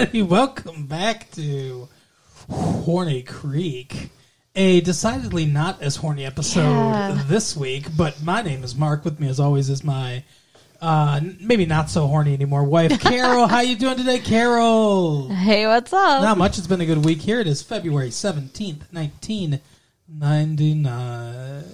Everybody. Welcome back to Horny Creek. A decidedly not as horny episode Yeah. this week, but my name is Mark. With me as always is my uh maybe not so horny anymore wife Carol. How you doing today, Carol? Hey, what's up? Not much. It's been a good week. Here it is, February seventeenth, nineteen ninety nine.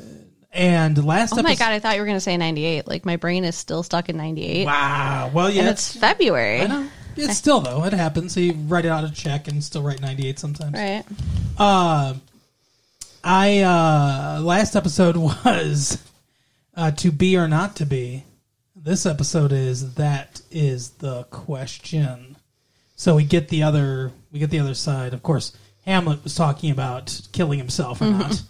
And last oh my episode, god, I thought you were going to say 98. Like my brain is still stuck in 98. wow. Well, yeah, And it's February. I know. It's still though. It happens. So you write it out a check and still write ninety eight sometimes. Right. Uh, I uh, last episode was uh, to be or not to be. This episode is that is the question. So we get the other we get the other side. Of course, Hamlet was talking about killing himself or not,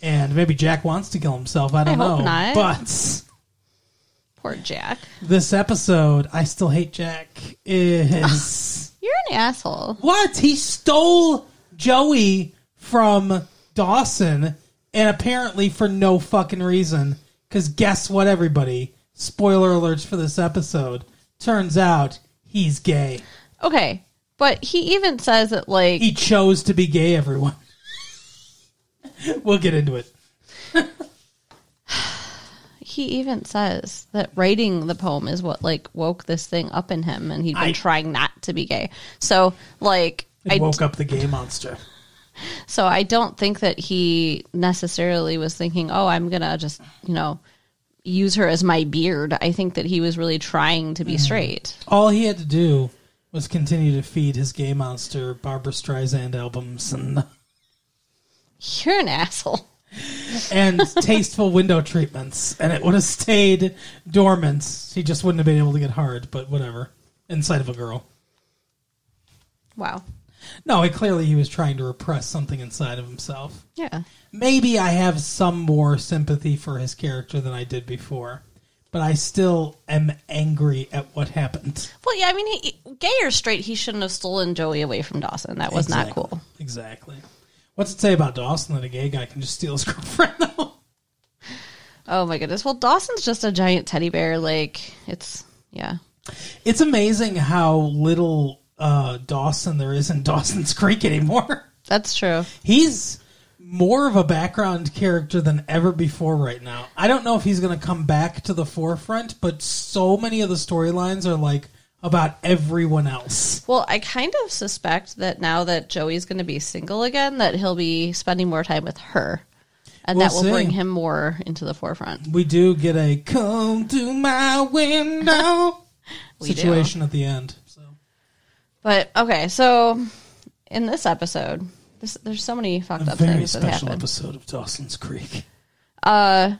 and maybe Jack wants to kill himself. I don't I hope know, not. but Poor Jack. this episode, I still hate Jack. Is You're an asshole. What? He stole Joey from Dawson, and apparently for no fucking reason. Because guess what, everybody? Spoiler alerts for this episode. Turns out he's gay. Okay. But he even says that like He chose to be gay, everyone. we'll get into it. he even says that writing the poem is what like woke this thing up in him and he'd been I- trying not to be gay. So like It I woke up the gay monster. so I don't think that he necessarily was thinking, "Oh, I'm going to just, you know, use her as my beard." I think that he was really trying to be mm-hmm. straight. All he had to do was continue to feed his gay monster Barbra Streisand albums and You're an asshole. And tasteful window treatments, and it would have stayed dormant. He just wouldn't have been able to get hard, but whatever. Inside of a girl. Wow. No, it, clearly he was trying to repress something inside of himself. Yeah. Maybe I have some more sympathy for his character than I did before, but I still am angry at what happened. Well, yeah, I mean, he, gay or straight, he shouldn't have stolen Joey away from Dawson. That was not cool. Exactly. What's it say about Dawson that a gay guy can just steal his girlfriend? though? Oh my goodness. Well, Dawson's just a giant teddy bear. Like, it's, yeah. It's amazing how little uh, Dawson there is in Dawson's Creek anymore. That's true. He's more of a background character than ever before right now. I don't know if he's going to come back to the forefront, but so many of the storylines are like about everyone else. Well, I kind of suspect that now that Joey's going to be single again, that he'll be spending more time with her. And We'll that will see. bring him more into the forefront. We do get a come to my window We do. situation at the end. So But okay, so in this episode, this, there's so many fucked a up very things that special happen. episode of Dawson's Creek. Uh,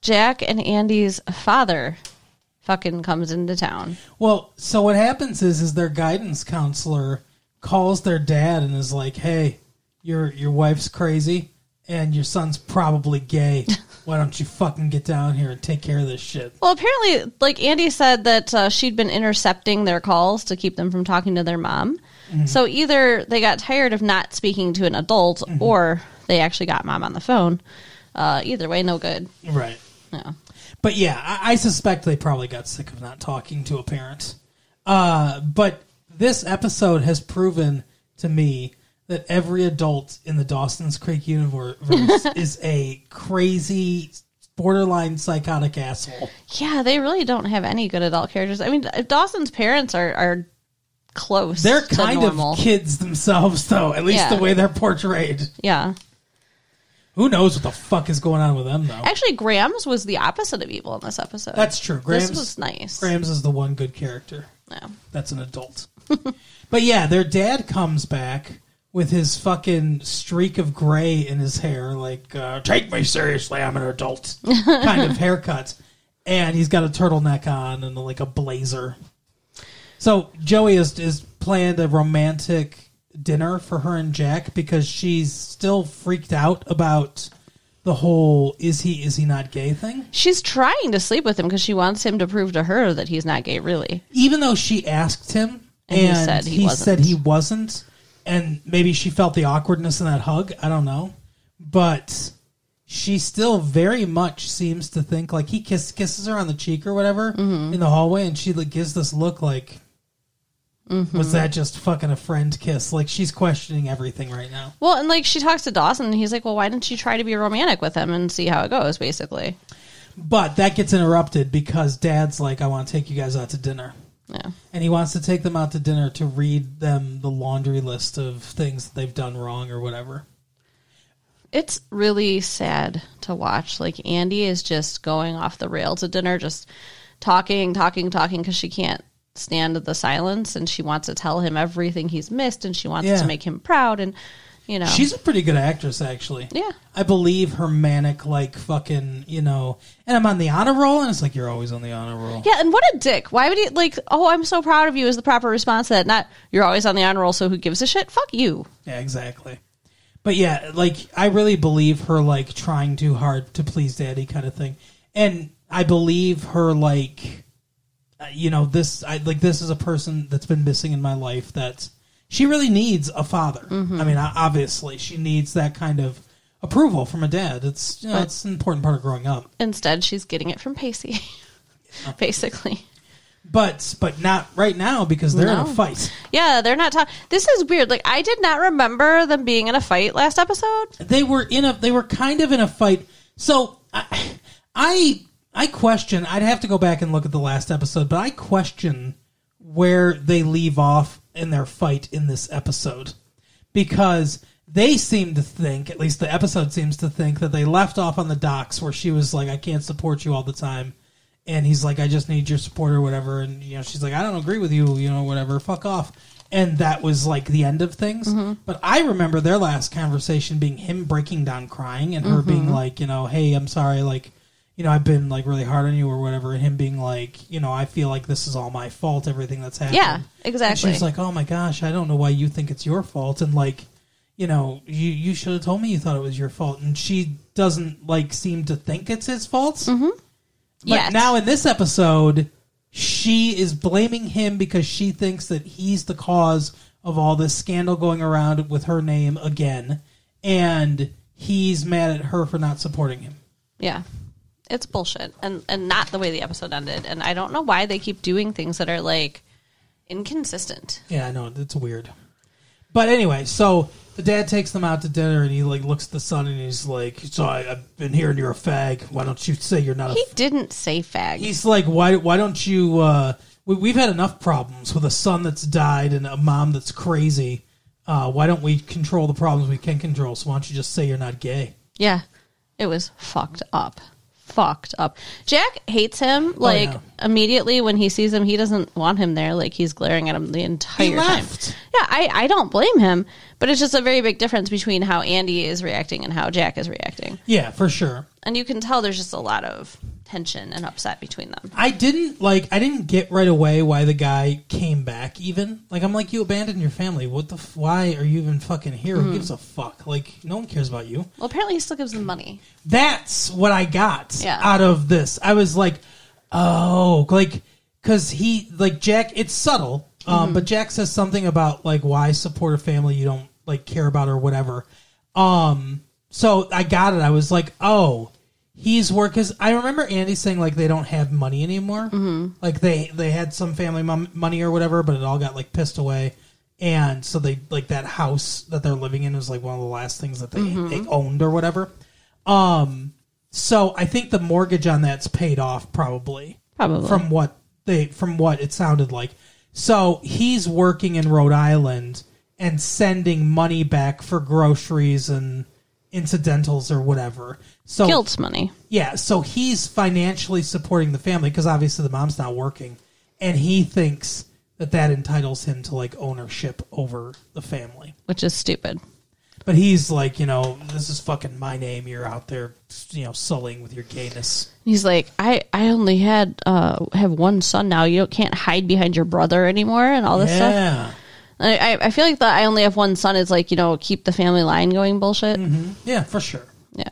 Jack and Andy's father fucking comes into town. Well, so what happens is is their guidance counselor calls their dad and is like, "Hey, your your wife's crazy and your son's probably gay. Why don't you fucking get down here and take care of this shit?" Well, apparently, like Andy said that uh, she'd been intercepting their calls to keep them from talking to their mom. So either they got tired of not speaking to an adult, or they actually got mom on the phone. Uh, either way, no good. Right. No. But yeah, I, I suspect they probably got sick of not talking to a parent. Uh, but this episode has proven to me that every adult in the Dawson's Creek universe is a crazy, borderline psychotic asshole. Yeah, they really don't have any good adult characters. I mean, Dawson's parents are are close. They're kind of kids themselves, though. At least Yeah. the way they're portrayed. Yeah. Who knows what the fuck is going on with them, though? Actually, Grams was the opposite of evil in this episode. That's true. this Grams, was nice. Grams is the one good character. Yeah. That's an adult. but yeah, their dad comes back with his fucking streak of gray in his hair, like uh, "Take me seriously, I'm an adult" kind of haircut, and he's got a turtleneck on and like a blazer. So Joey is is planned a romantic dinner for her and Jack because she's still freaked out about the whole "is he is he not gay" thing. She's trying to sleep with him because she wants him to prove to her that he's not gay, really. even though she asked him And and, he said he wasn't. said he wasn't and maybe she felt the awkwardness in that hug i don't know but she still very much seems to think like he kiss, kisses her on the cheek or whatever Mm-hmm. in the hallway and she like gives this look like Mm-hmm. Was that just fucking a friend kiss? Like she's questioning everything right now. Well, and like she talks to Dawson, and he's like, "Well, why didn't you try to be romantic with him and see how it goes?" Basically, But that gets interrupted because Dad's like, "I want to take you guys out to dinner." yeah. and he wants to take them out to dinner to read them the laundry list of things that they've done wrong or whatever. It's really sad to watch. Like Andy is just going off the rails at dinner, just talking, talking, talking because she can't stand the silence and she wants to tell him everything he's missed and she wants Yeah. to make him proud and you know She's a pretty good actress, actually. Yeah. I believe her manic, like fucking, you know. And I'm on the honor roll, and it's like you're always on the honor roll. Yeah, and what a dick. Why would he like, oh, I'm so proud of you is the proper response to that, not you're always on the honor roll, so who gives a shit? Fuck you. Yeah, exactly. But yeah, like I really believe her like trying too hard to please daddy kind of thing. And I believe her like Uh, you know, this I like this is a person that's been missing in my life that she really needs a father. Mm-hmm. I mean, obviously she needs that kind of approval from a dad. It's you know, it's an important part of growing up. Instead, she's getting it from Pacey. Basically. But but not right now because they're in a fight. Yeah, they're not talking. This is weird. Like, I did not remember them being in a fight last episode. they were in a they were kind of in a fight. So I I I question. I'd have to go back and look at the last episode, but I question where they leave off in their fight in this episode because they seem to think, at least the episode seems to think, that they left off on the docks where she was like, "I can't support you all the time." And he's like, I just need your support or whatever. And, you know, she's like, I don't agree with you, you know, whatever, fuck off. And that was like the end of things. Mm-hmm. But I remember their last conversation being him breaking down crying and her mm-hmm. being like, you know, hey, I'm sorry, like, you know, I've been like really hard on you or whatever. And him being like, you know, I feel like this is all my fault, everything that's happened. Yeah, And exactly. she's like, oh my gosh, I don't know why you think it's your fault. And like, you know, you, you should have told me you thought it was your fault. And she doesn't like seem to think it's his fault. Mm-hmm. But Yes. now in this episode, she is blaming him because she thinks that he's the cause of all this scandal going around with her name again, and he's mad at her for not supporting him. Yeah. It's bullshit. And and not the way the episode ended. And I don't know why they keep doing things that are like inconsistent. Yeah, I know it's weird. But anyway, so the dad takes them out to dinner, and he like looks at the son, and he's like, "So I, I've been hearing you're a fag. Why don't you say you're not a He didn't say fag. He's like, why? Why don't you? Uh, we, we've had enough problems with a son that's died and a mom that's crazy. Uh, why don't we control the problems we can control? So why don't you just say you're not gay? yeah. It was fucked up. Fucked up. Jack hates him oh, like yeah. Immediately when he sees him. He doesn't want him there. Like he's glaring at him the entire He time. left. Yeah, I, I don't blame him, but it's just a very big difference between how Andy is reacting and how Jack is reacting. Yeah, for sure. And you can tell there's just a lot of tension and upset between them. I didn't like. I didn't get right away why the guy came back. Even like, I'm like, you abandoned your family. What the? F- why are you even fucking here? Who mm-hmm. gives a fuck? Like, no one cares about you. Well, apparently he still gives them money. That's what I got Yeah. out of this. I was like, oh, like because he like Jack. It's subtle, um, Mm-hmm. but Jack says something about like why support a family you don't like care about or whatever. Um, so I got it. I was like, oh, he's work. Because I remember Andy saying like they don't have money anymore. Mm-hmm. Like they they had some family mom- money or whatever, but it all got like pissed away. And so they like that house that they're living in is like one of the last things that they, Mm-hmm. they owned or whatever. Um, so I think the mortgage on that's paid off probably. Probably. From what they from what it sounded like. So he's working in Rhode Island and sending money back for groceries and incidentals or whatever. So Guilt's money. yeah, so he's financially supporting the family because obviously the mom's not working, and he thinks that that entitles him to like ownership over the family. which is stupid. But he's like, you know, this is fucking my name. You're out there, you know, sullying with your gayness. He's like, I, I only had uh have one son now. You can't hide behind your brother anymore and all this stuff. yeah, I, I- I feel like the I only have one son is like you know keep the family line going bullshit. yeah, for sure. Yeah,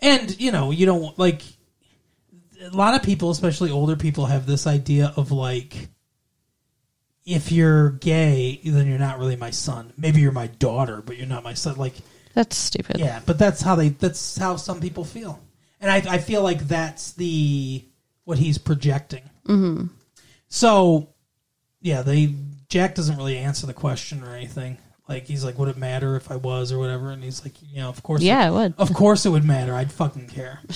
And you know, you don't like a lot of people, especially older people, have this idea of like, if you're gay, then you're not really my son. Maybe you're my daughter, but you're not my son. Like, that's stupid. yeah, but that's how they. That's how some people feel, and I, I feel like that's the what he's projecting. Mm-hmm. So, yeah, they Jack doesn't really answer the question or anything. Like he's like, would it matter if I was or whatever? And he's like, you know, of course, Yeah, it would. Of course, it would matter. I'd fucking care.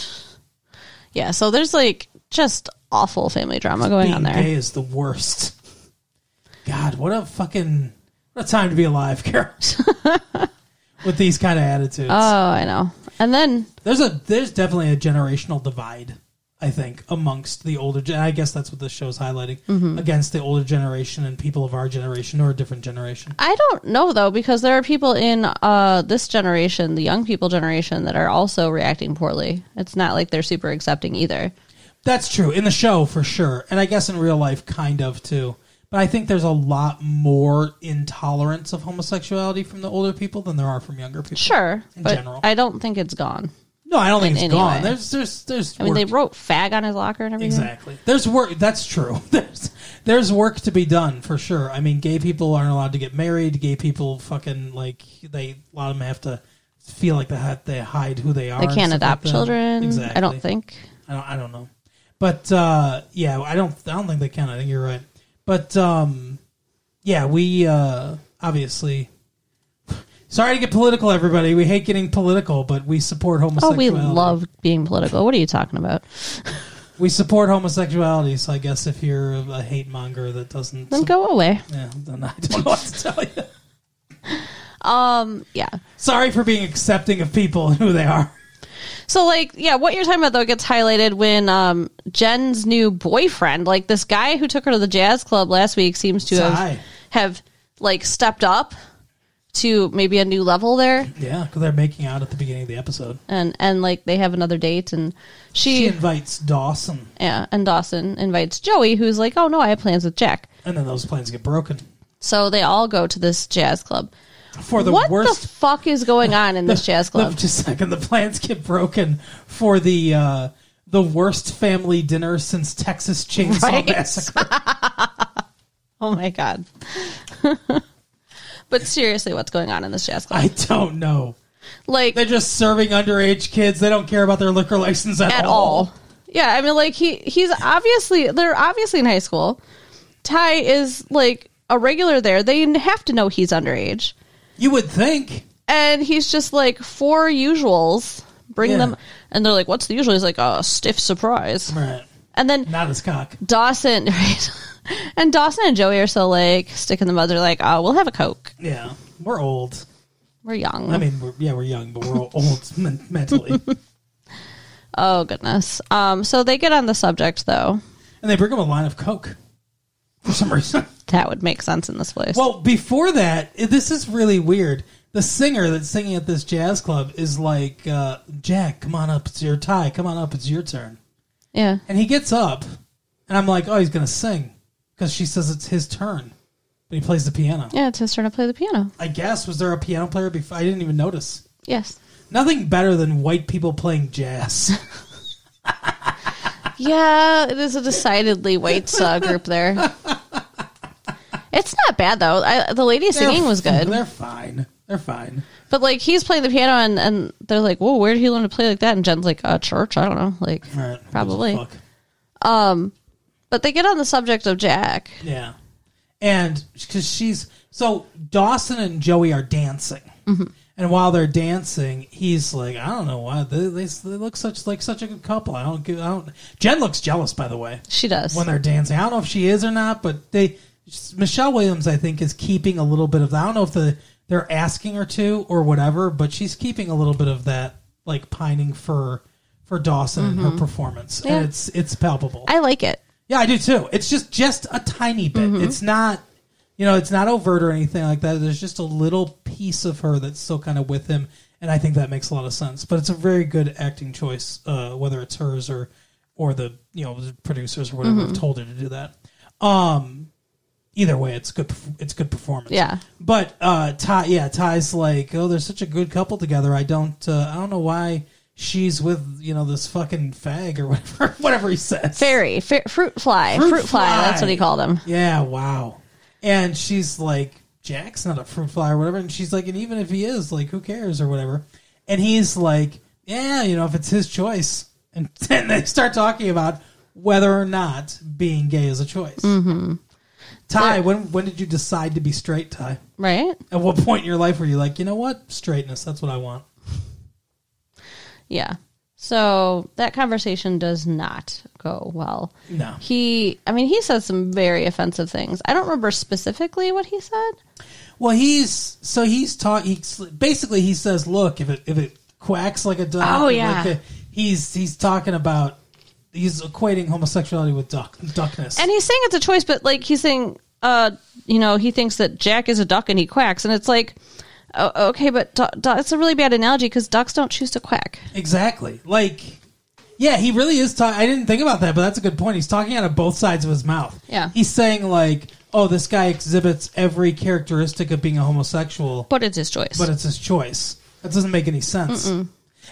Yeah, so there's like just awful family drama going Being on there. gay is the worst. God, what a fucking what a time to be alive, Carol. With these kind of attitudes, Oh, I know. And then there's a there's definitely a generational divide. I think amongst the older, gen- I guess that's what this show's highlighting Mm-hmm. against the older generation and people of our generation or a different generation. I don't know though because there are people in uh, this generation, the young people generation, that are also reacting poorly. It's not like they're super accepting either. That's true in the show for sure, and I guess in real life, kind of too. But I think there's a lot more intolerance of homosexuality from the older people than there are from younger people. Sure, In but general. I don't think it's gone. No, I don't think In it's any gone. There's, there's, there's. I mean, work- they wrote "fag" on his locker and everything. exactly. There's work. That's true. There's, there's work to be done for sure. I mean, gay people aren't allowed to get married. Gay people, fucking like they, a lot of them have to feel like they have they hide who they are. They can't stuff like adopt children. Exactly. I don't think. I don't, I don't know. But uh, yeah, I don't I don't think they can. I think you're right. But um, yeah, we uh, obviously sorry to get political, everybody. We hate getting political, but we support homosexuality. Oh, we love being political. What are you talking about? we support homosexuality. So I guess if you're a hate monger that doesn't, Then go away. yeah, then I don't know what to tell you. Um, yeah. Sorry for being accepting of people and who they are. So like, yeah, what you're talking about though gets highlighted when um Jen's new boyfriend, like this guy who took her to the jazz club last week, seems to have have like stepped up to maybe a new level there, Yeah, because they're making out at the beginning of the episode. and and like they have another date, and She she, invites Dawson, yeah, and Dawson invites Joey, who's like, oh no, I have plans with Jack. and then those plans get broken So they all go to this jazz club. For the what worst the fuck is going on in this jazz club? just a second. The plans get broken for the uh, the worst family dinner since Texas Chainsaw Right. Massacre. Oh my god. but seriously, what's going on in this jazz club? I don't know. Like They're just serving underage kids. They don't care about their liquor license at, at all. Yeah, I mean, like he he's obviously they're obviously in high school. Ty is like a regular there. They have to know he's underage, You would think. and he's just like four usuals. Bring Yeah. them, and they're like, "What's the usual?" He's like, "A stiff surprise." Right. And then Not his cock. Dawson, right? And Dawson and Joey are so like stick in the mud. They're like, "Oh, we'll have a coke. Yeah. We're old. We're young." I mean, we're, yeah, we're young, but we're old men- mentally. oh goodness. Um, so they get on the subject though. And they bring him a line of Coke for some reason. That would make sense in this place. Well, before that, this is really weird. The singer that's singing at this jazz club is like, uh, Jack, come on up. It's your tie. Come on up. It's your turn. yeah. And he gets up, and I'm like, oh, he's going to sing. Because she says it's his turn. But he plays the piano. Yeah, it's his turn to play the piano. I guess, was there a piano player before? I didn't even notice. Yes. Nothing better than white people playing jazz. Yeah, it is a decidedly white uh, group there. It's not bad though. I, the lady singing They're was f- good, They're fine. They're fine. but like he's playing the piano and, and they're like, "Whoa, where did he learn to play like that?" And Jen's like, "Uh, church. I don't know." Like, right. Probably. Fuck. but they get on the subject of Jack. Yeah. And because she's so Dawson and Joey are dancing, Mm-hmm. and while they're dancing, he's like, I don't know why they, they, they look such like such a good couple. I don't give. I don't. Jen looks jealous, by the way, She does. when they're dancing. I don't know if she is or not, but they Michelle Williams, I think, is keeping a little bit of. I don't know if the they're asking her to or whatever, but she's keeping a little bit of that like pining for for Dawson and her performance, Mm-hmm. Yeah. and it's it's palpable. I like it. Yeah, I do too. It's just just a tiny bit. Mm-hmm. It's not, you know, it's not overt or anything like that. There's just a little piece of her that's still kind of with him, and I think that makes a lot of sense. But it's a very good acting choice, uh, whether it's hers or or the you know the producers or whatever Mm-hmm. have told her to do that. Um, either way, it's good. It's good performance. Yeah. But uh, Ty, yeah, Ty's like, oh, they're such a good couple together. I don't, uh, I don't know why she's with you know this fucking fag or whatever, whatever he says. Fairy, fa- fruit fly, fruit, Fruit fly. fly. That's what he called him. Yeah, wow. And she's like, Jack's not a fruit fly or whatever. And she's like, and even if he is, like, who cares or whatever. And he's like, yeah, you know, if it's his choice. And then they start talking about whether or not being gay is a choice. Ty, when when did you decide to be straight, Ty? right? At what point in your life were you like, you know what, straightness? That's what I want. Yeah. So that conversation does not go well. No. He, I mean, he says some very offensive things. I don't remember specifically what he said. Well, he's so he's taught. He basically he says, look, if it if it quacks like a duck, Oh, like yeah. a- he's he's talking about he's equating homosexuality with duck duckness. And he's saying it's a choice, but like he's saying, uh, you know, he thinks that Jack is a duck and he quacks, and it's like, oh, okay, but du- du- it's a really bad analogy because ducks don't choose to quack. Exactly. Like, yeah, he really is. Ta- I didn't think about that, but that's a good point. He's talking out of both sides of his mouth. Yeah. He's saying like, oh, this guy exhibits every characteristic of being a homosexual, But it's his choice. but it's his choice. That doesn't make any sense.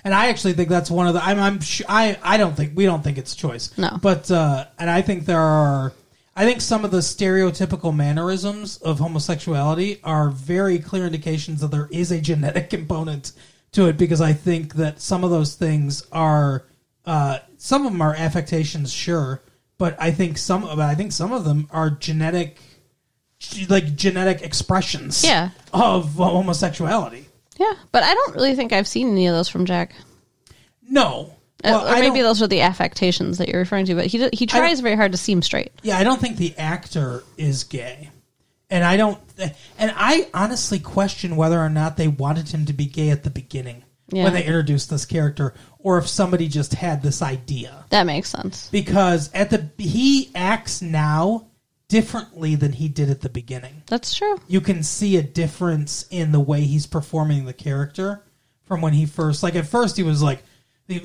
And I actually think that's one of the. I'm. I'm. Sh- I. I don't think we don't think it's choice. No. But uh, and I think there are. I think some of the stereotypical mannerisms of homosexuality are very clear indications that there is a genetic component to it because I think that some of those things are uh, some of them are affectations, sure, but I think some but I think some of them are genetic like genetic expressions Yeah. of homosexuality. Yeah, but I don't really think I've seen any of those from Jack. No. Uh, Well, or maybe those are the affectations that you're referring to. But he he tries very hard to seem straight. Yeah, I don't think the actor is gay. And I don't and I honestly question whether or not they wanted him to be gay at the beginning Yeah. when they introduced this character or if somebody just had this idea. That makes sense. Because at the he acts now differently than he did at the beginning. That's true. You can see a difference in the way he's performing the character from when he first like at first he was like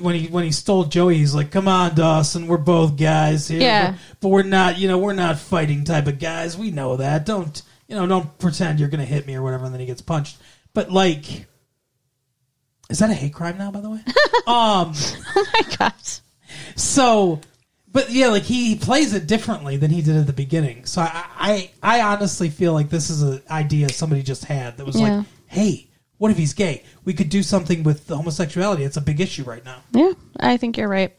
when he when he stole Joey, he's like, "Come on, Dawson, we're both guys here, Yeah. but, but we're not, you know, we're not fighting type of guys. We know that. Don't, you know, don't pretend you're gonna hit me or whatever." And then he gets punched. But like, is that a hate crime now? By the way, um, Oh my gosh. so, but yeah, like he plays it differently than he did at the beginning. So I, I, I honestly feel like this is an idea somebody just had that was Yeah. like, hey, what if he's gay? We could do something with the homosexuality. It's a big issue right now. Yeah, I think you're right.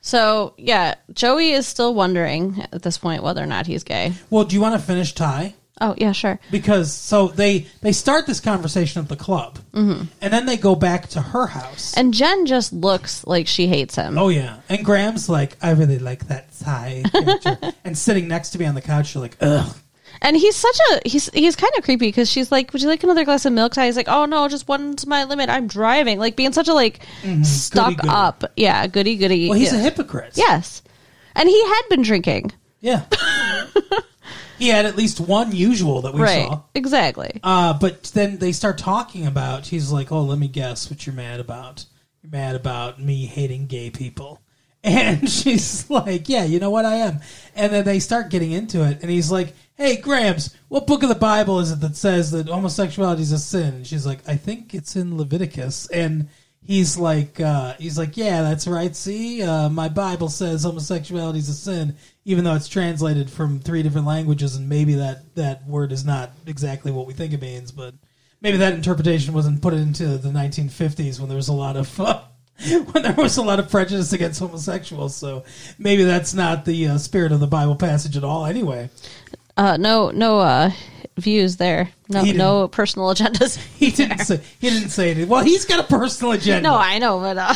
So yeah, Joey is still wondering at this point whether or not he's gay. Well, do you want to finish Ty? Oh yeah, sure. Because so they they start this conversation at the club, mm-hmm. and then they go back to her house. And Jen just looks like she hates him. Oh yeah, and Grams like, I really like that character, and sitting next to me on the couch, you're like, ugh. And he's such a he's he's kind of creepy because she's like, "Would you like another glass of milk?" Ty? He's like, "Oh no, just one's my limit. I'm driving." Like being such a like stuck Goody-goody. up, yeah, goody goody. Well, he's yeah. a hypocrite. yes, and he had been drinking, Yeah. he had at least one usual that we right? saw. Exactly. Uh, but then they start talking about. He's like, "Oh, let me guess what you're mad about. You're mad about me hating gay people." And she's like, "Yeah, you know what I am." And then they start getting into it, and he's like, "Hey, Grams, what book of the Bible is it that says that homosexuality is a sin?" And she's like, "I think it's in Leviticus." And he's like, uh, "He's like, yeah, that's right. See, uh, my Bible says homosexuality is a sin, even though it's translated from three different languages, and maybe that that word is not exactly what we think it means, but." maybe that interpretation wasn't put into the 1950s when there was a lot of uh, when there was a lot of prejudice against homosexuals. So maybe that's not the uh, spirit of the Bible passage at all. Anyway, Uh, no, no uh, views there. No, no personal agendas. he didn't say he didn't say anything. Well, he's got a personal agenda. No, I know, but uh,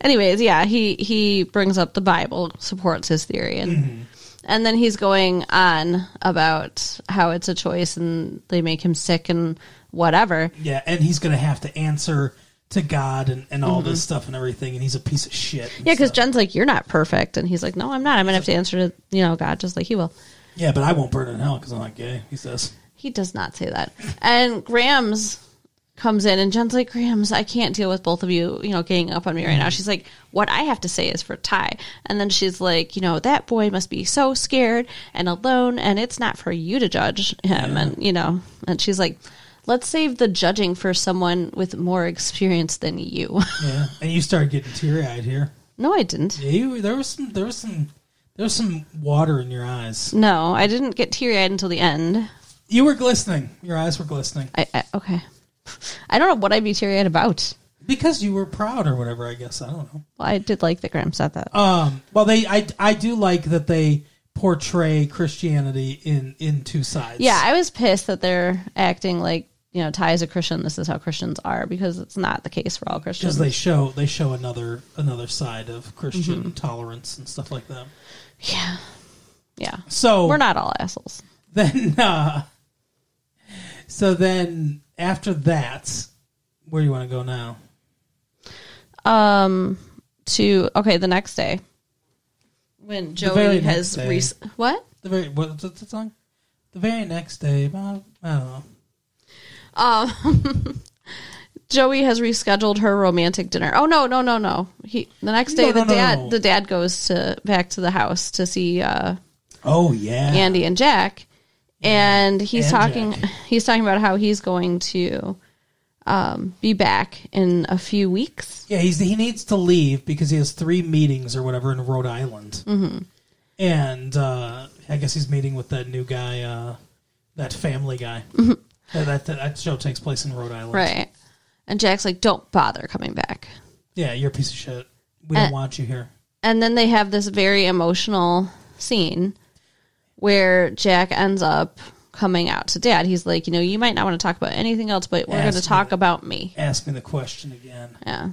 anyways, yeah, he he brings up the Bible, supports his theory, and Mm-hmm. and then he's going on about how it's a choice and they make him sick and whatever. yeah, and he's going to have to answer to God and, and all this stuff and everything, and he's a piece of shit. Mm-hmm. Yeah, because. Jen's like, "You're not perfect," and he's like, "No, I'm not. I'm gonna have to answer to you know God just like he will." yeah, but I won't burn in hell because I'm not gay. He says. He does not say that. And Grams comes in and Jen's like, Grams, I can't deal with both of you, you know, getting up on me right now. Mm-hmm. She's like, what I have to say is for Ty. And then she's like, you know, that boy must be so scared and alone and it's not for you to judge him. And, you know, and she's like, let's save the judging for someone with more experience than you. Yeah, and you started getting teary eyed here. no, I didn't. Yeah, you, there was some there was some there was some water in your eyes. No, I didn't get teary eyed until the end. You were glistening. Your eyes were glistening I, I okay. I don't know what I'd be teary eyed about. because you were proud or whatever. I guess I don't know. Well, I did like that Graham said that. Um, well, they I I do like that they portray Christianity in in two sides. Yeah, I was pissed that they're acting like you know Ty is a Christian. This is how Christians are because it's not the case for all Christians. because they show they show another another side of Christian Mm-hmm. tolerance and stuff like that. yeah, yeah. So We're not all assholes. then uh so then after that where do you want to go now Um, to okay, the next day when very Joey next has day. what? the very what's the song the very next day i don't know Um, Joey has rescheduled her romantic dinner. Oh no, no, no, no. He the next day No, the no, no, dad no. the dad goes to back to the house to see uh, oh yeah Andy and Jack, and he's And talking Jack. he's talking about how he's going to um, be back in a few weeks. yeah he's he needs to leave because he has three meetings or whatever in rhode island mm-hmm. and uh i guess he's meeting with that new guy uh that family guy that, that that show takes place in rhode island Mm-hmm. Right. And Jack's like, "Don't bother coming back." yeah you're a piece of shit we don't Uh, want you here And then they have this very emotional scene where Jack ends up coming out to dad. He's like, you know, you might not want to talk about anything else, but we're going to talk about me. ask me the question again Yeah.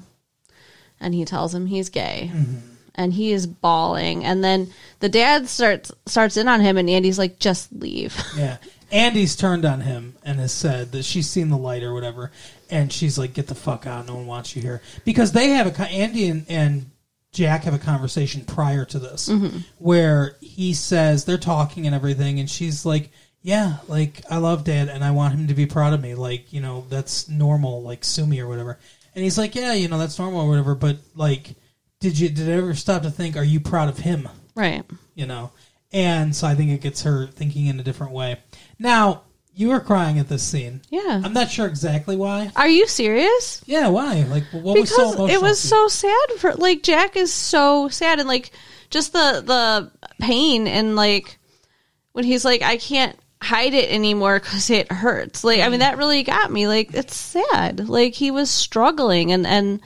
And he tells him he's gay. Mm-hmm. And he is bawling. And then the dad starts starts in on him and Andy's like, just leave. Yeah. Andy's turned on him and has said that she's seen the light or whatever, and she's like, "Get the fuck out! No one wants you here." Because they have a Andy and, and Jack have a conversation prior to this mm-hmm. where he says they're talking and everything, and she's like, "Yeah, like I love Dad and I want him to be proud of me. Like you know that's normal, like sue me or whatever." And he's like, "Yeah, you know that's normal or whatever." But like, did you did I ever stop to think? Are you proud of him? right. you know. And so I think it gets her thinking in a different way. Now, you were crying at this scene. Yeah. I'm not sure exactly why. Are you serious? Yeah, why? Like, what was so because emotional? it was to you? so sad for like Jack is so sad and like just the the pain and like when he's like I can't hide it anymore because it hurts. Like I mean that really got me. Like it's sad. Like he was struggling and and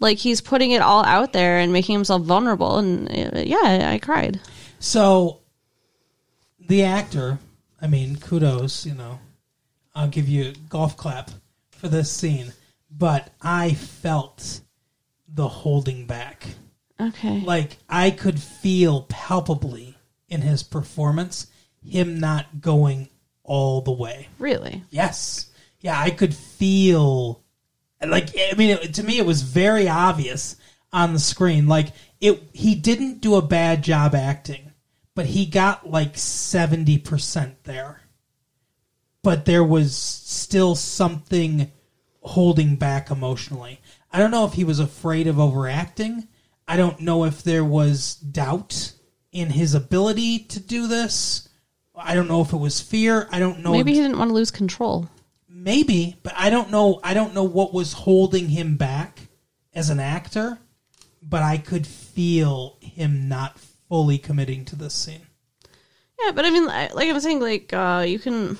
like he's putting it all out there and making himself vulnerable and uh, yeah I cried. So, the actor, I mean, kudos, you know, I'll give you a golf clap for this scene, but I felt the holding back. Okay. Like, I could feel palpably in his performance him not going all the way. really? Yes. Yeah, I could feel like I mean it, to me it was very obvious on the screen like it he didn't do a bad job acting, but he got like 70% there. But there was still something holding back emotionally. I don't know if he was afraid of overacting. I don't know if there was doubt in his ability to do this. I don't know if it was fear. I don't know Maybe he didn't want to lose control. maybe but i don't know i don't know what was holding him back as an actor but i could feel him not fully committing to this scene Yeah, but I mean, like I'm saying, like uh, you can,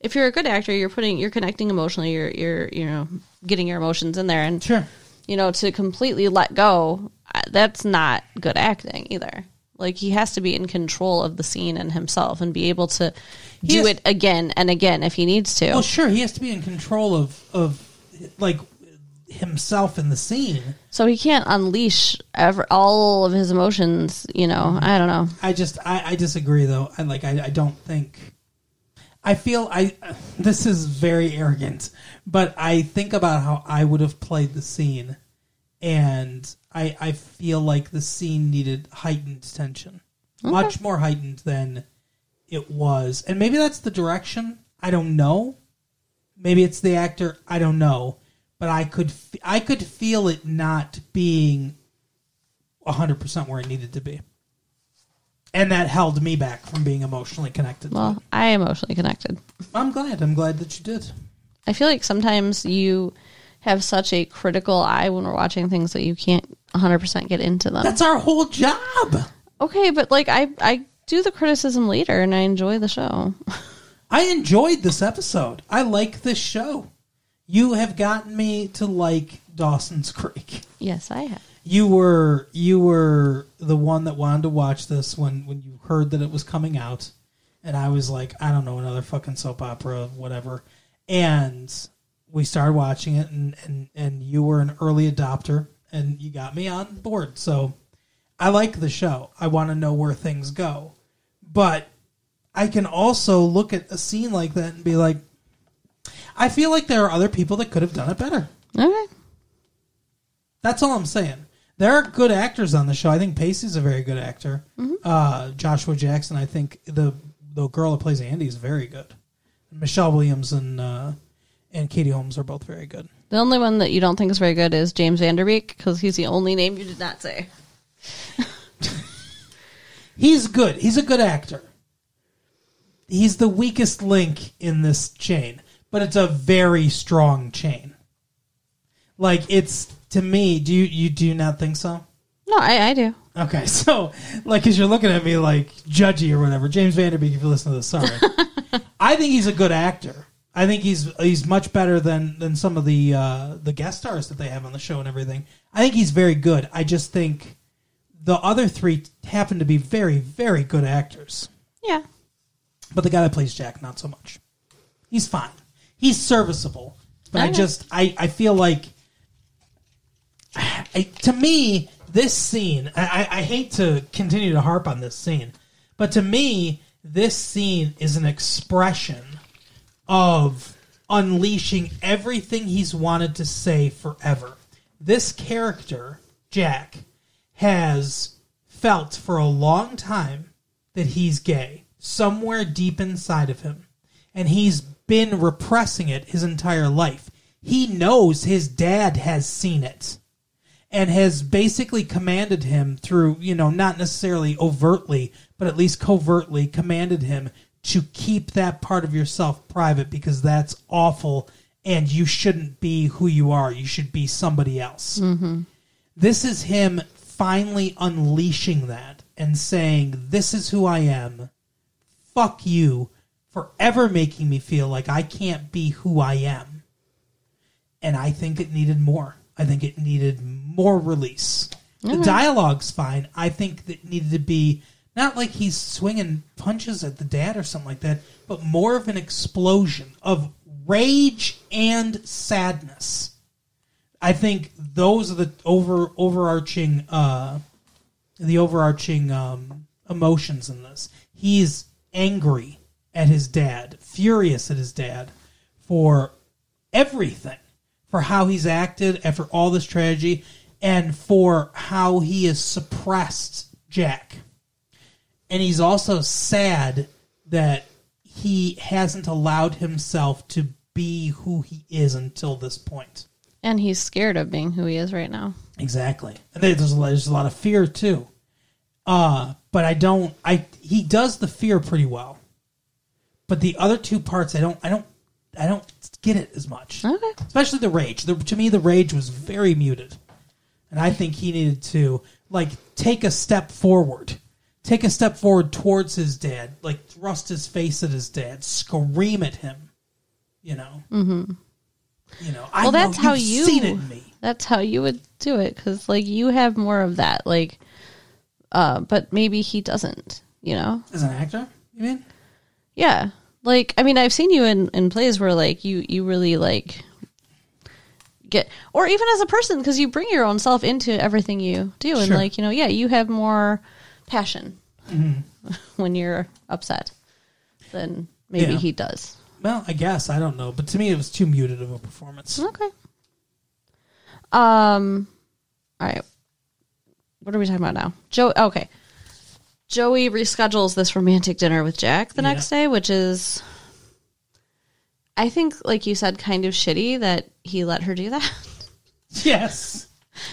if you're a good actor, you're putting, you're connecting emotionally, you're, you're, you know, getting your emotions in there, and sure you know, to completely let go, uh, that's not good acting either. Like he has to be in control of the scene and himself, and be able to do has- it again and again if he needs to. well sure he has to be in control of of like himself in the scene so he can't unleash ever, all of his emotions. You know, mm-hmm. I don't know. i just i, I disagree though i like I, I don't think i feel i this is very arrogant but i think about how i would have played the scene and I I feel like the scene needed heightened tension, much more heightened than it was, and maybe that's the direction. I don't know. Maybe it's the actor. I don't know, but I could f- I could feel it not being hundred percent where it needed to be, and that held me back from being emotionally connected. to Well. I emotionally connected. I'm glad. I'm glad that you did. I feel like sometimes you have such a critical eye when we're watching things that you can't 100% get into them. That's our whole job. okay, but like I I do the criticism later and I enjoy the show. I enjoyed this episode. I like this show. You have gotten me to like Dawson's Creek. yes, I have. you were you were the one that wanted to watch this when when you heard that it was coming out, and I was like, I don't know, another fucking soap opera, whatever. And we started watching it, and and and you were an early adopter, and you got me on board. So I like the show. I want to know where things go, but I can also look at a scene like that and be like, I feel like there are other people that could have done it better. Okay. That's all I'm saying. There are good actors on the show. I think Pacey's a very good actor. Uh, Joshua Jackson, I think the the girl that plays Andy is very good. Michelle Williams and uh, and Katie Holmes are both very good. The only one that you don't think is very good is James Van Der Beek because he's the only name you did not say. He's good. He's a good actor. He's the weakest link in this chain, but it's a very strong chain. Like it's to me. Do you you do you not think so? No, I, I do. Okay, so like, because you're looking at me like judgy or whatever, James Van Der Beek. If you listen to this, sorry. I think he's a good actor. I think he's he's much better than than some of the uh, the guest stars that they have on the show and everything. I think he's very good. I just think the other three happen to be very very good actors, Yeah. but the guy that plays Jack not so much. He's fine. He's serviceable, but I just I I feel like I, to me, this scene, I I hate to continue to harp on this scene, but to me, this scene is an expression of unleashing everything he's wanted to say forever. This character, Jack, has felt for a long time that he's gay, somewhere deep inside of him. And he's been repressing it his entire life. He knows his dad has seen it and has basically commanded him through, you know, not necessarily overtly, but at least covertly commanded him to keep that part of yourself private because that's awful and you shouldn't be who you are. You should be somebody else. Mm-hmm. This is him finally unleashing that and saying, This is who I am. Fuck you for ever making me feel like I can't be who I am and I think it needed more. I think it needed more release. The dialogue's fine. I think that needed to be not like he's swinging punches at the dad or something like that, but more of an explosion of rage and sadness. I think those are the over overarching uh, the overarching um, emotions in this. He's angry at his dad, furious at his dad for everything, for how he's acted after all this tragedy, and for how he has suppressed Jack. And he's also sad that he hasn't allowed himself to be who he is until this point. And he's scared of being who he is right now. Exactly. And there's a lot, there's a lot of fear too. Uh, but I don't. I he does the fear pretty well. But the other two parts, I don't. I don't. I don't get it as much. Okay. Especially the rage. The, to me, the rage was very muted, and I think he needed to like take a step forward, take a step forward towards his dad, like thrust his face at his dad, scream at him. You know. Mm-hmm. You know. I Well, know that's how you. seen it in me. That's how you would do it because, like, you have more of that. Like, uh, but maybe he doesn't. You know? As an actor, you mean? Yeah. Like, I mean, I've seen you in in plays where like you you really like get, or even as a person because you bring your own self into everything you do, and Sure. like you know, yeah, you have more passion Mm-hmm. when you're upset than maybe Yeah. he does. Well, I guess I don't know, but to me, it was too muted of a performance. Okay. Um. All right. What are we talking about now? Joe. Okay. Joey reschedules this romantic dinner with Jack the Yeah. next day, which is, I think, like you said, kind of shitty that he let her do that Yes,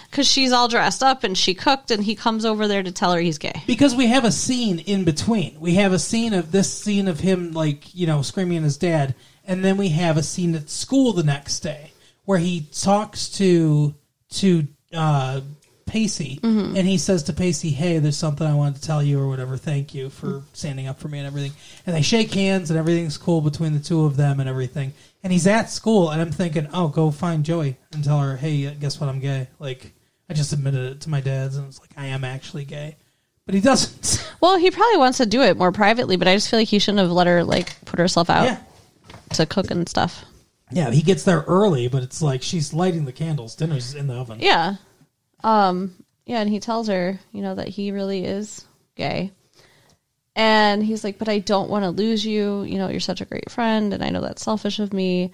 because she's all dressed up and she cooked, and he comes over there to tell her he's gay. because we have a scene in between. We have a scene of this scene of him, like you know, screaming at his dad, and then we have a scene at school the next day where he talks to to uh, Pacey, mm-hmm. and he says to Pacey, "Hey, there's something I wanted to tell you, or whatever. Thank you for mm-hmm. standing up for me and everything." And they shake hands, and everything's cool between the two of them and everything. And he's at school, and I'm thinking, "Oh, go find Joey and tell her, hey, guess what? I'm gay." Like, I just admitted it to my dad's, and it's like I am actually gay, but he doesn't. Well, he probably wants to do it more privately, but I just feel like he shouldn't have let her like put herself out yeah, to cook and stuff. yeah. He gets there early, but it's like she's lighting the candles. Dinner's in the oven. Yeah. Um, yeah, and he tells her, you know, that he really is gay. And he's like, But I don't want to lose you. You know, you're such a great friend, and I know that's selfish of me.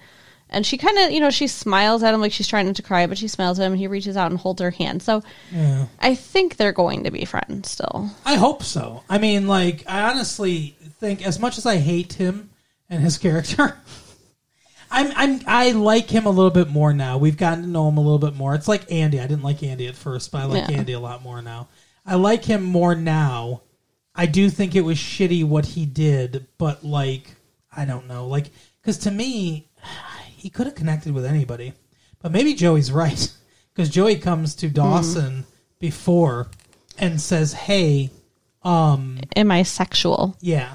And she kind of, you know, she smiles at him like she's trying not to cry, but she smiles at him and he reaches out and holds her hand. So Yeah. I think they're going to be friends still. I hope so. I mean, like, I honestly think, as much as I hate him and his character, I'm, I'm, I like him a little bit more now. We've gotten to know him a little bit more. It's like Andy. I didn't like Andy at first, but I like Yeah. Andy a lot more now. I like him more now. I do think it was shitty what he did, but like, I don't know, like, because to me, he could have connected with anybody. But maybe Joey's right, because Joey comes to Dawson before and says, "Hey, um, Am I sexual? yeah,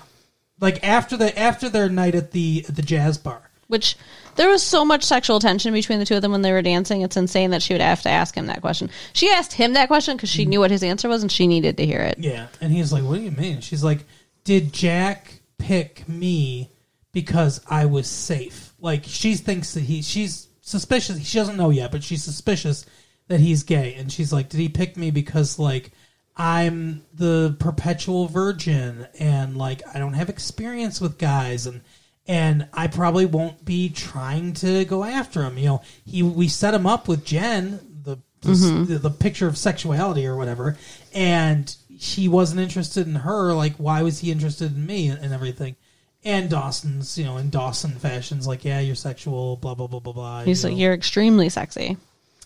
like after the after their night at the at the jazz bar." Which there was so much sexual tension between the two of them when they were dancing. It's insane that she would have to ask him that question. She asked him that question because she mm. knew what his answer was and she needed to hear it. Yeah, and he's like, "What do you mean?" She's like, "Did Jack pick me because I was safe?" Like she thinks that he she's suspicious. She doesn't know yet, but she's suspicious that he's gay, and she's like, "Did he pick me because like I'm the perpetual virgin and like I don't have experience with guys and." And I probably won't be trying to go after him. You know, he we set him up with Jen, the the, the picture of sexuality or whatever, and he wasn't interested in her. Like, why was he interested in me and, and everything? And Dawson's, you know, in Dawson fashions, like, yeah, you're sexual, blah blah blah blah blah. He's you like, know. You're extremely sexy.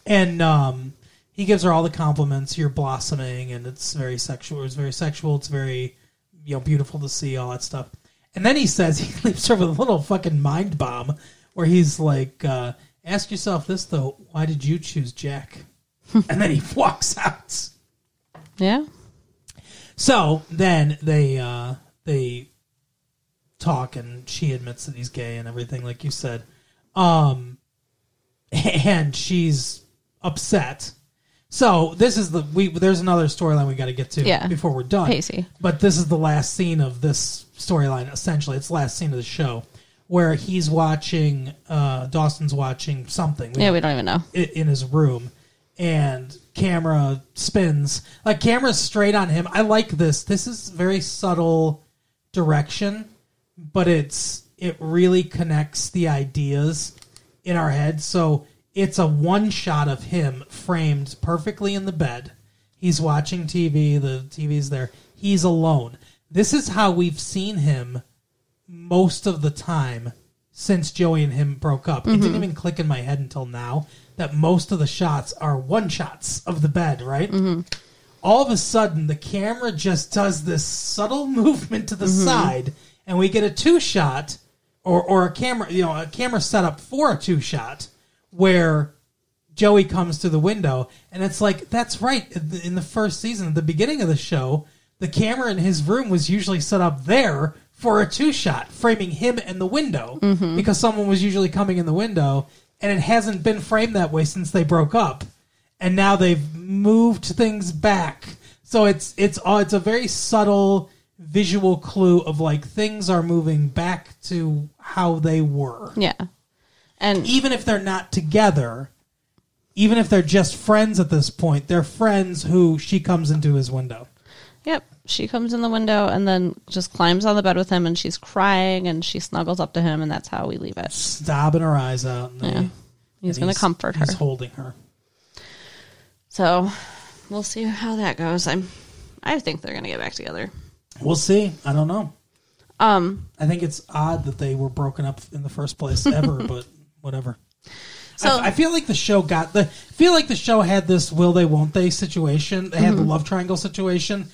and um, he gives her all the compliments. You're blossoming, and it's very sexual. It's very sexual. It's very, you know, beautiful to see all that stuff. And then he says he leaves her with a little fucking mind bomb, where he's like, uh, "Ask yourself this though: Why did you choose Jack?" and then he walks out. Yeah. So then they uh, they talk, and she admits that he's gay and everything, like you said. Um, and she's upset. So this is the we. There's another storyline we got to get to Yeah. before we're done. Pacey. But this is the last scene of this storyline. Essentially, it's the last scene of the show where he's watching. Uh, Dawson's watching something. Yeah, we don't even know. i- in his room and camera spins like camera's straight on him i like this this is very subtle direction but it's it really connects the ideas in our head so it's a one shot of him framed perfectly in the bed he's watching tv the tv's there he's alone this is how we've seen him most of the time since Joey and him broke up. It didn't mm-hmm. even click in my head until now that most of the shots are one shots of the bed, right? Mm-hmm. All of a sudden, the camera just does this subtle movement to the mm-hmm. side, and we get a two shot or, or a camera, you know, a camera set up for a two shot where Joey comes to the window, and it's like that's right. In the- In the first season, at the beginning of the show, the camera in his room was usually set up there for a two shot, framing him and the window because someone was usually coming in the window, and it hasn't been framed that way since they broke up, and now they've moved things back. So it's it's uh, it's a very subtle visual clue of like things are moving back to how they were Yeah. And even if they're not together, even if they're just friends at this point, they're friends who she comes into his window. yep, she comes in the window and then just climbs on the bed with him and she's crying and she snuggles up to him and that's how we leave it. Sobbing her eyes out. And Yeah. He's going to comfort her. He's holding her. So we'll see how that goes. I'm I think they're going to get back together. We'll see. I don't know. Um I think it's odd that they were broken up in the first place ever, but whatever. So- I, I feel like the show got the I feel like the show had this will they won't they situation. They had Mm-hmm. the love triangle situation.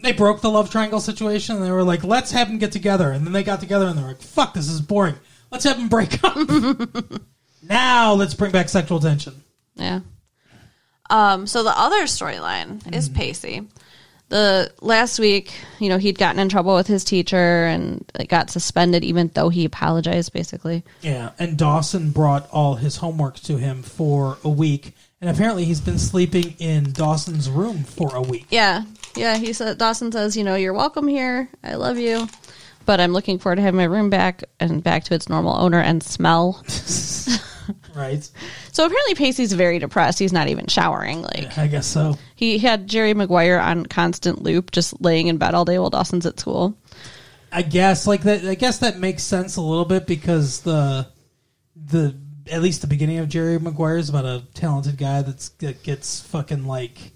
They broke the love triangle situation and they were like, let's have them get together. And then they got together and they're like, fuck, this is boring. Let's have them break up. now let's bring back sexual tension. Yeah. Um, so the other storyline is Pacey. The last week, you know, he'd gotten in trouble with his teacher and like, got suspended, even though he apologized, basically. Yeah, and Dawson brought all his homework to him for a week and apparently he's been sleeping in Dawson's room for a week. Yeah, yeah. He said Dawson says, you know, you're welcome here. I love you, but I'm looking forward to having my room back and back to its normal owner and smell. Right? So apparently Pacey's very depressed. He's not even showering. Like I guess so. he had Jerry Maguire on constant loop, just laying in bed all day while Dawson's at school. I guess like that. I guess that makes sense a little bit because the the at least the beginning of Jerry Maguire is about a talented guy that's that gets fucking like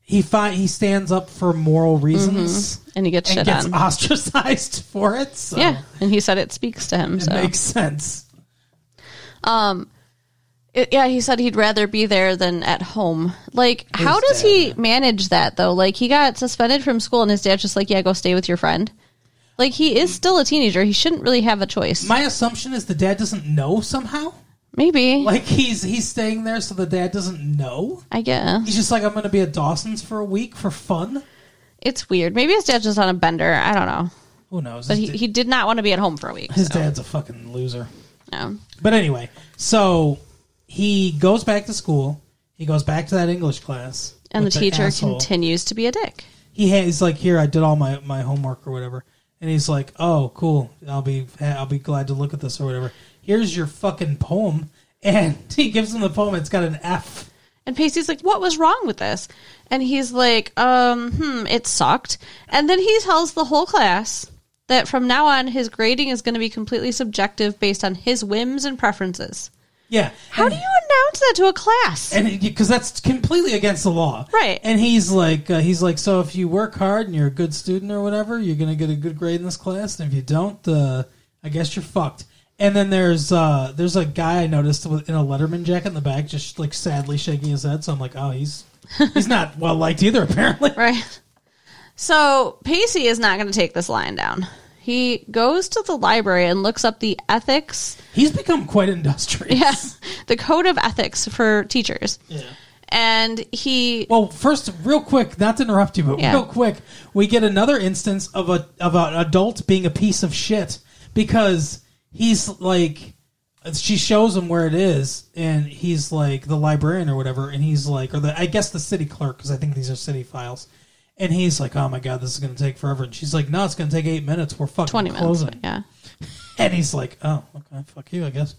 he find he stands up for moral mm-hmm. reasons And he gets and gets on. ostracized for it. So Yeah, and he said it speaks to him. it So makes sense. Um, it- yeah, he said he'd rather be there than at home. Like, how does dad, he manage that though? Like, he got suspended from school, and his dad's just like, "Yeah, go stay with your friend." Like, he is still a teenager. He shouldn't really have a choice. My assumption is the dad doesn't know somehow. Maybe. Like he's he's staying there so the dad doesn't know. I guess He's just like I'm going to be at Dawson's for a week for fun. it's weird. Maybe his dad's just on a bender. I don't know. Who knows? But His, he, da- he did not want to be at home for a week. his so, dad's a fucking loser. no. But anyway, so he goes back to school. He goes back to that English class, And the with teacher asshole. continues to be a dick. He ha- he's like, "Here, I did all my, my homework or whatever," and he's like, "Oh, cool. I'll be I'll be glad to look at this or whatever. Here's your fucking poem." And he gives him the poem. It's got an F. And Pacey's like, "What was wrong with this?" And he's like, "Um, hmm, it sucked." And then he tells the whole class that from now on his grading is going to be completely subjective based on his whims and preferences. Yeah. How And- do you announce that to a class? and because that's completely against the law, Right. And he's like, uh, he's like, so if you work hard and you're a good student or whatever, you're gonna get a good grade in this class, and if you don't, uh, I guess you're fucked. And then there's uh, there's a guy I noticed in a Letterman jacket in the back, just like sadly shaking his head. So I'm like, oh, he's he's not well liked either, apparently. right. So Pacey is not going to take this line down. He goes to the library and looks up the ethics, He's become quite industrious. yeah, the code of ethics for teachers. Yeah. And he Well, first, real quick, not to interrupt you, but Yeah. real quick, we get another instance of a of an adult being a piece of shit because he's like, she shows him where it is, and he's like the librarian or whatever, and he's like, or the I guess the city clerk because I think these are city files, and he's like, oh my god, this is going to take forever, and she's like, no, it's going to take eight minutes. We're fucking 20 minutes. closing, Yeah. and he's like, oh, okay, fuck you, I guess.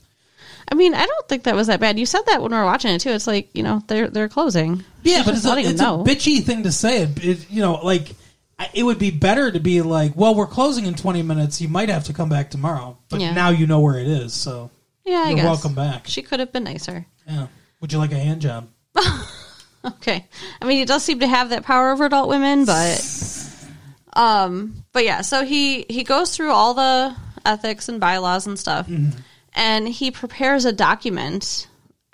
I mean, I don't think that was that bad. You said that when we were watching it too. It's like you know they're they're closing. Yeah, She's but it's, a, it's a bitchy thing to say. It, it- you know, like it would be better to be like, well, we're closing in twenty minutes. You might have to come back tomorrow, but Yeah. now you know where it is, so yeah, I you're guess. welcome back. She could have been nicer. Yeah. Would you like a hand job? Okay. I mean, he does seem to have that power over adult women, but um but yeah, so he he goes through all the ethics and bylaws and stuff. Mm-hmm. And he prepares a document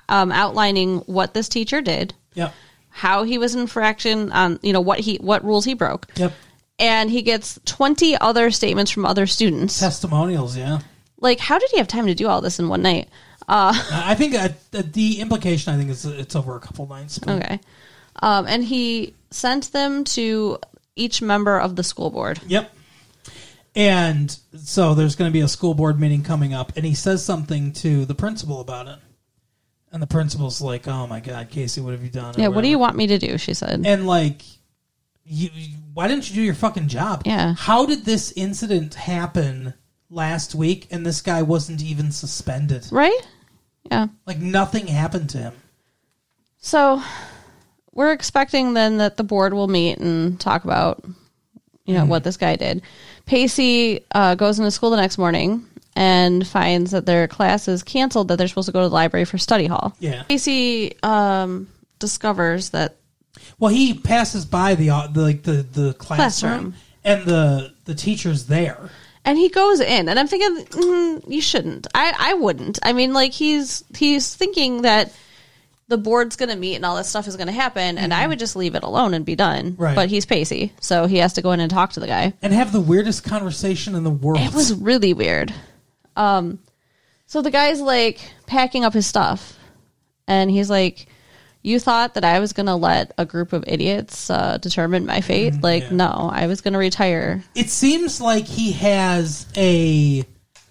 um outlining what this teacher did, Yep. How he was in infraction on, you know, what he what rules he broke. Yep. And he gets 20 other statements from other students. Testimonials. Yeah. Like how did he have time to do all this in one night? Uh I I think uh, the implication. I think is it's over a couple nights. but- okay. Um and he sent them to each member of the school board. Yep. And so there's going to be a school board meeting coming up, and he says something to the principal about it. And the principal's like, "Oh my God, Casey, what have you done?" or Yeah, what do whatever. you want me to do? She said. and like you, you- why didn't you do your fucking job Yeah. how did this incident happen last week and this guy wasn't even suspended Right? Yeah. like nothing happened to him So we're expecting then that the board will meet and talk about, you know, what this guy did. Pacey uh, goes into school the next morning and finds that their class is canceled, that they're supposed to go to the library for study hall. Yeah. Pacey um, discovers that well he passes by the, uh, the like the the classroom, Classroom. and the the teacher's there and he goes in and i'm thinking mm, you shouldn't i i wouldn't i mean like he's he's thinking that the board's going to meet and all this stuff is going to happen and i would just leave it alone and be done Mm-hmm. Right. but he's pacey so he has to go in and talk to the guy and have the weirdest conversation in the world it was really weird um so the guy's like packing up his stuff and he's like you thought that i was going to let a group of idiots uh, determine my fate like Mm-hmm. yeah. no i was going to retire it seems like he has a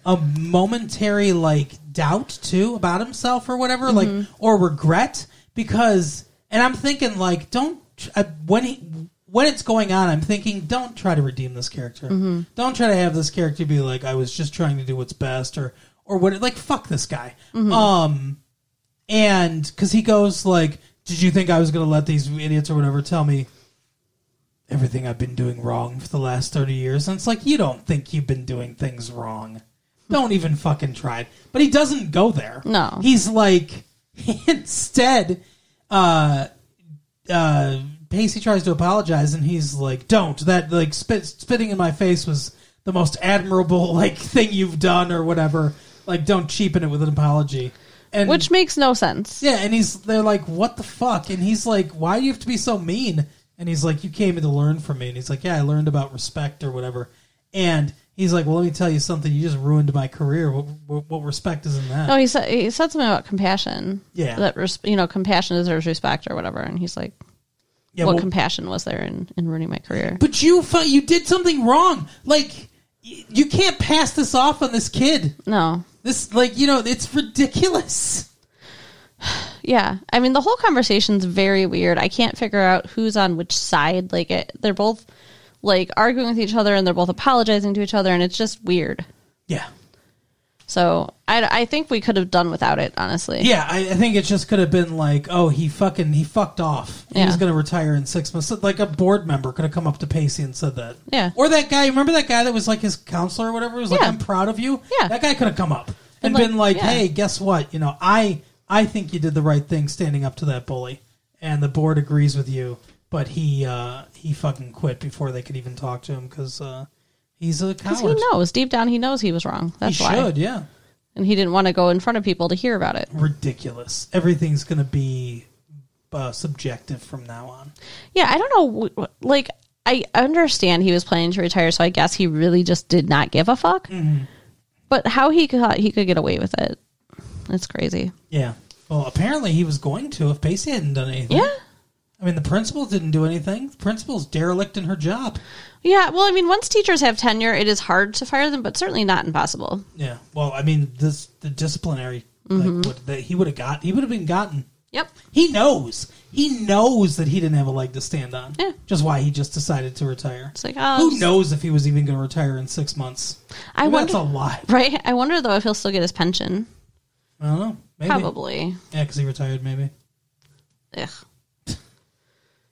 a momentary like doubt too about himself or whatever like or regret because, and I'm thinking like, don't I, when he when it's going on, I'm thinking, don't try to redeem this character. Don't try to have this character be like, I was just trying to do what's best, or or what. Like, fuck this guy. Um, and because he goes like, did you think I was going to let these idiots or whatever tell me everything I've been doing wrong for the last 30 years? And it's like, you don't think you've been doing things wrong. Don't even fucking try it. But he doesn't go there. No. He's like, instead, uh, uh, Pacey tries to apologize and he's like, don't. That, like, spit, spitting in my face was the most admirable, like, thing you've done or whatever. Like, don't cheapen it with an apology. And Which makes no sense. yeah, and he's they're like, "What the fuck?" And he's like, "Why do you have to be so mean?" And he's like, "You came in to learn from me." And he's like, "Yeah, I learned about respect or whatever." And he's like, "Well, let me tell you something. You just ruined my career. What, what, what respect is in that?" No, he said he said something about compassion. Yeah. that res- you know compassion deserves respect or whatever, and he's like, yeah, what well, compassion was there in, in ruining my career? but you you did something wrong. Like you can't pass this off on this kid. No, This like you know it's ridiculous. yeah, I mean the whole conversation's very weird. I can't figure out who's on which side. Like it, they're both like arguing with each other, and they're both apologizing to each other, and it's just weird. Yeah. So I, I think we could have done without it, honestly. Yeah, I, I think it just could have been like, oh, he fucking he fucked off. He Yeah. was going to retire in six months. Like a board member could have come up to Pacey and said that. Yeah. Or that guy. Remember that guy that was like his counselor or whatever? Was like, Yeah. I'm proud of you. Yeah. That guy could have come up and, And, like, been like, yeah. hey, guess what? You know, I I think you did the right thing standing up to that bully, and the board agrees with you. But he uh he fucking quit before they could even talk to him because uh, he's a Because coward. he knows deep down, he knows he was wrong. That's why he why, should, yeah. and he didn't want to go in front of people to hear about it. ridiculous. Everything's going to be uh, subjective from now on. Yeah, I don't know. Like, I understand he was planning to retire, so I guess he really just did not give a fuck. Mm-hmm. But how he could he could get away with it? It's crazy. Yeah. Well, apparently he was going to if Pacey hadn't done anything. Yeah, I mean, the principal didn't do anything. The principal's derelict in her job. yeah. Well, I mean, once teachers have tenure, it is hard to fire them, but certainly not impossible. Yeah. Well, I mean, this the disciplinary Mm-hmm. like what that he would have got. He would have been gotten. Yep. He knows. He knows that he didn't have a leg to stand on. Yeah. Just why he just decided to retire. It's like, oh, Who just- knows if he was even going to retire in six months? I Maybe that's wonder, a lot. right? I wonder though if he'll still get his pension. I don't know. Maybe. Probably. Yeah, because he retired. Maybe. Ugh.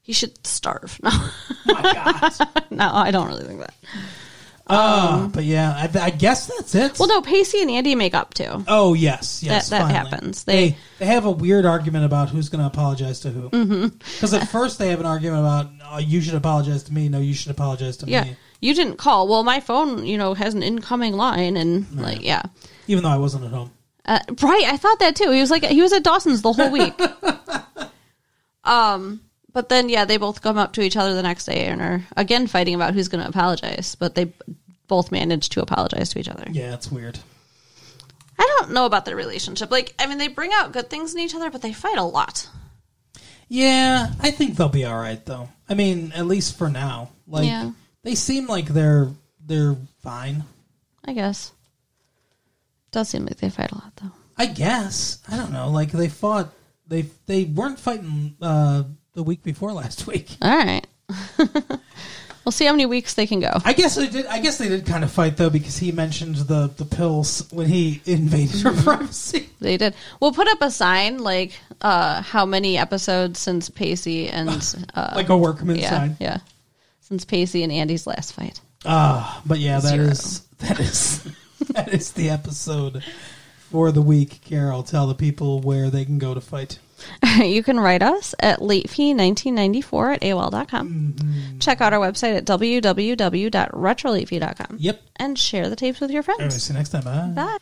He should starve. No, My God. no, I don't really think that. Uh, but yeah, I, I guess that's it. Well, no, Pacey and Andy make up too. Oh yes, yes. That- that finally. happens. They, They- they have a weird argument about who's going to apologize to who. Because at first they have an argument about oh, you should apologize to me. No, you should apologize to Yeah, me. you didn't call. Well, my phone, you know, has an incoming line, and like, yeah, Even though I wasn't at home. uh, right. I thought that too. He was like, he was at Dawson's the whole week. um, but then yeah, they both come up to each other the next day and are again fighting about who's going to apologize. But they both manage to apologize to each other. Yeah, it's weird. I don't know about their relationship. Like, I mean, they bring out good things in each other, but they fight a lot. Yeah, I think they'll be all right though. I mean, at least for now. Like Yeah. they seem like they're they're fine. I guess. Does seem like they fight a lot though. I guess. I don't know. Like they fought. They they weren't fighting uh, the week before last week. All right. we'll see how many weeks they can go. I guess they did. I guess they did kind of fight though because he mentioned the the pills when he invaded her privacy. They did. We'll put up a sign like uh, how many episodes since Pacey and uh, like a workman yeah, sign. yeah, since Pacey and Andy's last fight. Ah, but yeah, that Zero. is that is that is the episode for the week. Carol, tell the people where they can go to fight. you can write us at latefee1994 at AOL.com. Mm-hmm. Check out our website at www.retrolatefee.com. Yep. And share the tapes with your friends. see you next time. Bye. Bye.